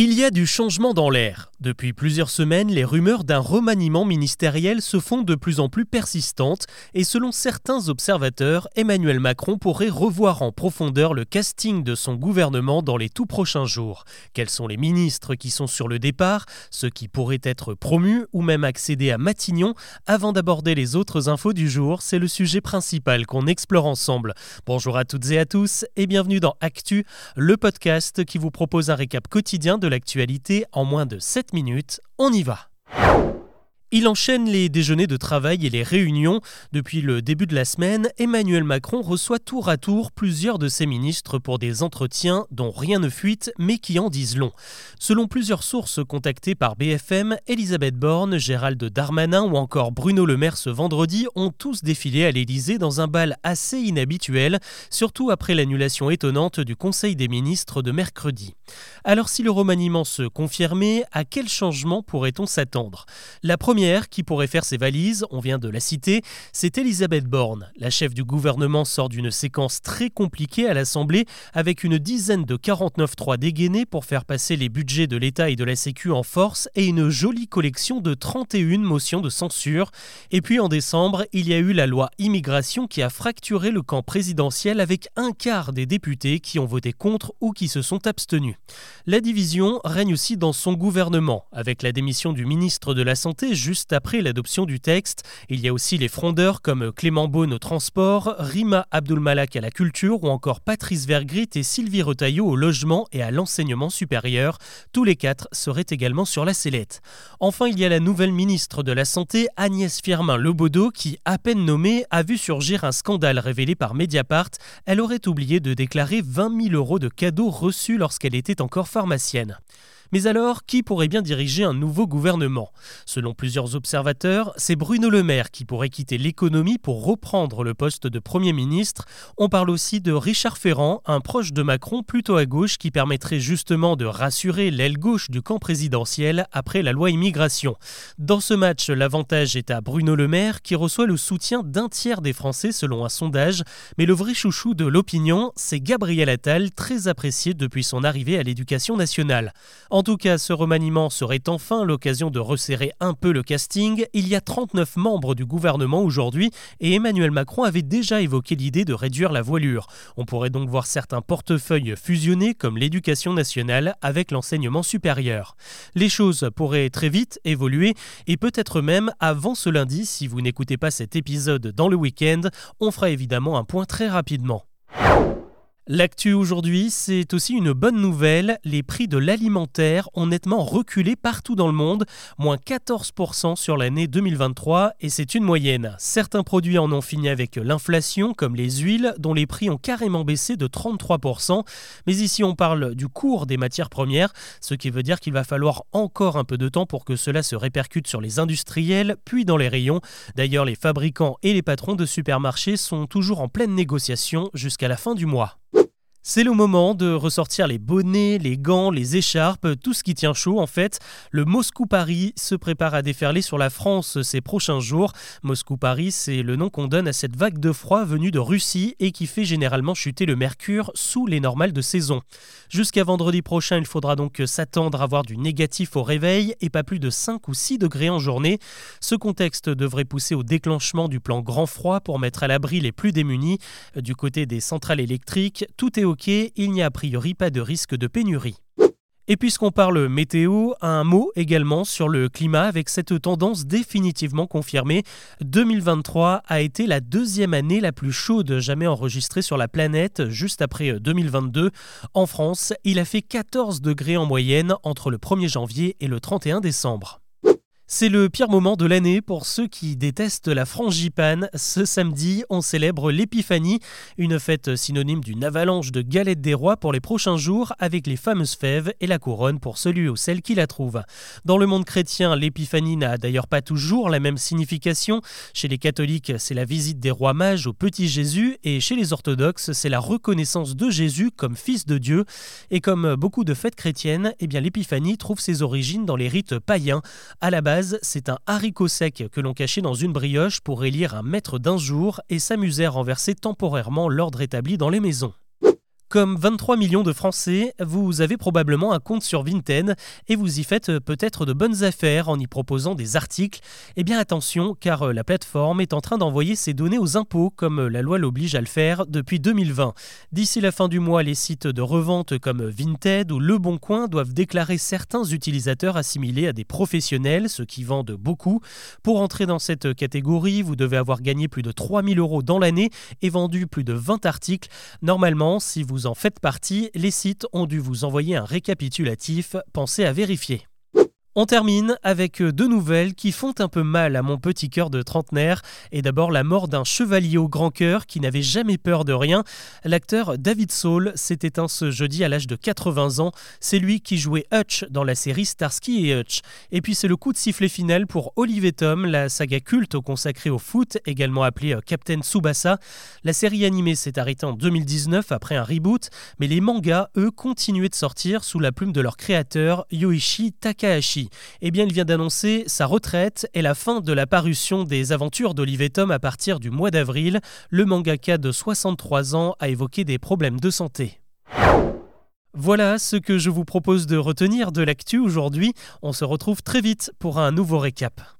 Il y a du changement dans l'air. Depuis plusieurs semaines, les rumeurs d'un remaniement ministériel se font de plus en plus persistantes et selon certains observateurs, Emmanuel Macron pourrait revoir en profondeur le casting de son gouvernement dans les tout prochains jours. Quels sont les ministres qui sont sur le départ, ceux qui pourraient être promus ou même accéder à Matignon? Avant d'aborder les autres infos du jour, c'est le sujet principal qu'on explore ensemble. Bonjour à toutes et à tous et bienvenue dans Actu, le podcast qui vous propose un récap quotidien de l'actualité en moins de 7 minutes. On y va il enchaîne les déjeuners de travail et les réunions. Depuis le début de la semaine, Emmanuel Macron reçoit tour à tour plusieurs de ses ministres pour des entretiens dont rien ne fuite mais qui en disent long. Selon plusieurs sources contactées par BFM, Elisabeth Borne, Gérald Darmanin ou encore Bruno Le Maire ce vendredi ont tous défilé à l'Élysée dans un bal assez inhabituel, surtout après l'annulation étonnante du Conseil des ministres de mercredi. Alors si le remaniement se confirmait, à quel changement pourrait-on s'attendre? Qui pourrait faire ses valises, on vient de la citer, c'est Elisabeth Borne. La chef du gouvernement sort d'une séquence très compliquée à l'Assemblée avec une dizaine de 49-3 dégainés pour faire passer les budgets de l'État et de la Sécu en force et une jolie collection de 31 motions de censure. Et puis en décembre, il y a eu la loi immigration qui a fracturé le camp présidentiel avec un quart des députés qui ont voté contre ou qui se sont abstenus. La division règne aussi dans son gouvernement, avec la démission du ministre de la Santé juste après l'adoption du texte. Il y a aussi les frondeurs comme Clément Beaune au transport, Rima Abdulmalak à la culture ou encore Patrice Vergrit et Sylvie Retailleau au logement et à l'enseignement supérieur. Tous les quatre seraient également sur la sellette. Enfin, il y a la nouvelle ministre de la Santé, Agnès Firmin-Lebaudot, qui, à peine nommée, a vu surgir un scandale révélé par Mediapart. Elle aurait oublié de déclarer 20 000 euros de cadeaux reçus lorsqu'elle était encore pharmacienne. Mais alors, qui pourrait bien diriger un nouveau gouvernement? Selon plusieurs observateurs, c'est Bruno Le Maire qui pourrait quitter l'économie pour reprendre le poste de Premier ministre. On parle aussi de Richard Ferrand, un proche de Macron plutôt à gauche qui permettrait justement de rassurer l'aile gauche du camp présidentiel après la loi immigration. Dans ce match, l'avantage est à Bruno Le Maire qui reçoit le soutien d'un tiers des Français selon un sondage, mais le vrai chouchou de l'opinion, c'est Gabriel Attal, très apprécié depuis son arrivée à l'éducation nationale. Tout cas, ce remaniement serait enfin l'occasion de resserrer un peu le casting. Il y a 39 membres du gouvernement aujourd'hui et Emmanuel Macron avait déjà évoqué l'idée de réduire la voilure. On pourrait donc voir certains portefeuilles fusionnés comme l'éducation nationale avec l'enseignement supérieur. Les choses pourraient très vite évoluer et peut-être même avant ce lundi si vous n'écoutez pas cet épisode dans le week-end, on fera évidemment un point très rapidement. L'actu aujourd'hui, c'est aussi une bonne nouvelle. Les prix de l'alimentaire ont nettement reculé partout dans le monde, moins 14% sur l'année 2023, et c'est une moyenne. Certains produits en ont fini avec l'inflation, comme les huiles, dont les prix ont carrément baissé de 33%. Mais ici, on parle du cours des matières premières, ce qui veut dire qu'il va falloir encore un peu de temps pour que cela se répercute sur les industriels, puis dans les rayons. D'ailleurs, les fabricants et les patrons de supermarchés sont toujours en pleine négociation jusqu'à la fin du mois. C'est le moment de ressortir les bonnets, les gants, les écharpes, tout ce qui tient chaud en fait. Le Moscou-Paris se prépare à déferler sur la France ces prochains jours. Moscou-Paris, c'est le nom qu'on donne à cette vague de froid venue de Russie et qui fait généralement chuter le mercure sous les normales de saison. Jusqu'à vendredi prochain, il faudra donc s'attendre à voir du négatif au réveil et pas plus de 5 ou 6 degrés en journée. Ce contexte devrait pousser au déclenchement du plan grand froid pour mettre à l'abri les plus démunis. Du côté des centrales électriques, tout est il n'y a a priori pas de risque de pénurie. Et puisqu'on parle météo, un mot également sur le climat avec cette tendance définitivement confirmée. 2023 a été la deuxième année la plus chaude jamais enregistrée sur la planète, juste après 2022. En France, il a fait 14 degrés en moyenne entre le 1er janvier et le 31 décembre. C'est le pire moment de l'année pour ceux qui détestent la frangipane. Ce samedi, on célèbre l'Épiphanie, une fête synonyme d'une avalanche de galettes des rois pour les prochains jours, avec les fameuses fèves et la couronne pour celui ou celle qui la trouve. Dans le monde chrétien, l'Épiphanie n'a d'ailleurs pas toujours la même signification. Chez les catholiques, c'est la visite des rois mages au petit Jésus, et chez les orthodoxes, c'est la reconnaissance de Jésus comme fils de Dieu. Et comme beaucoup de fêtes chrétiennes, eh l'Épiphanie trouve ses origines dans les rites païens. C'est un haricot sec que l'on cachait dans une brioche pour élire un maître d'un jour et s'amuser à renverser temporairement l'ordre établi dans les maisons. Comme 23 millions de Français, vous avez probablement un compte sur Vinted et vous y faites peut-être de bonnes affaires en y proposant des articles. Eh bien attention, car la plateforme est en train d'envoyer ses données aux impôts, comme la loi l'oblige à le faire depuis 2020. D'ici la fin du mois, les sites de revente comme Vinted ou Le Bon Coin doivent déclarer certains utilisateurs assimilés à des professionnels, ceux qui vendent beaucoup. Pour entrer dans cette catégorie, vous devez avoir gagné plus de 3000 euros dans l'année et vendu plus de 20 articles. Normalement, si vous en faites partie, les sites ont dû vous envoyer un récapitulatif, pensez à vérifier. On termine avec deux nouvelles qui font un peu mal à mon petit cœur de trentenaire. Et d'abord la mort d'un chevalier au grand cœur qui n'avait jamais peur de rien. L'acteur David Saul s'est éteint ce jeudi à l'âge de 80 ans. C'est lui qui jouait Hutch dans la série Starsky et Hutch. Et puis c'est le coup de sifflet final pour Olivier Tom, la saga culte consacrée au foot, également appelée euh, Captain Tsubasa. La série animée s'est arrêtée en 2019 après un reboot, mais les mangas, eux, continuaient de sortir sous la plume de leur créateur Yoichi Takahashi. Eh bien, il vient d'annoncer sa retraite et la fin de la parution des aventures d'Olivier Tom à partir du mois d'avril. Le mangaka de 63 ans a évoqué des problèmes de santé. Voilà ce que je vous propose de retenir de l'actu aujourd'hui. On se retrouve très vite pour un nouveau récap.